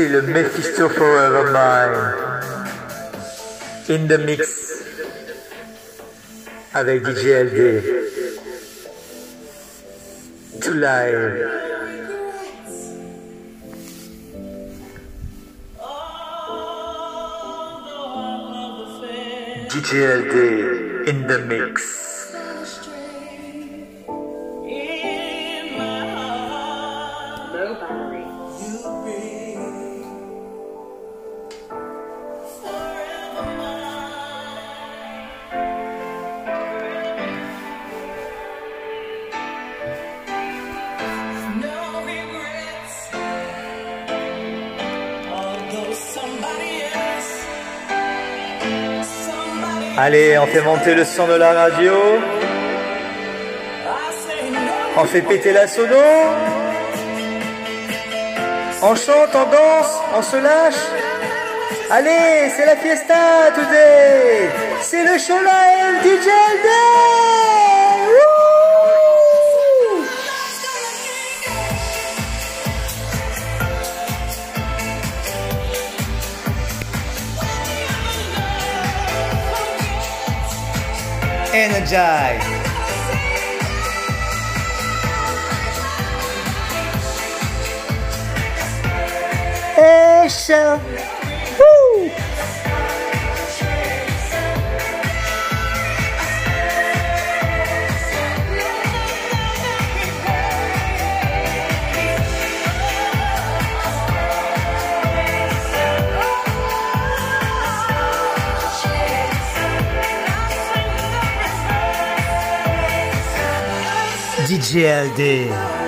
C'est le Mephisto Forever Mine. In the mix. Avec DJ LD. To live. DJ LD in the mix. Allez, on fait monter le son de la radio. On fait péter la sono. On chante, on danse, on se lâche. Allez, c'est la fiesta today. C'est le show live DJ Energize. Eso. Woo. DJ LD.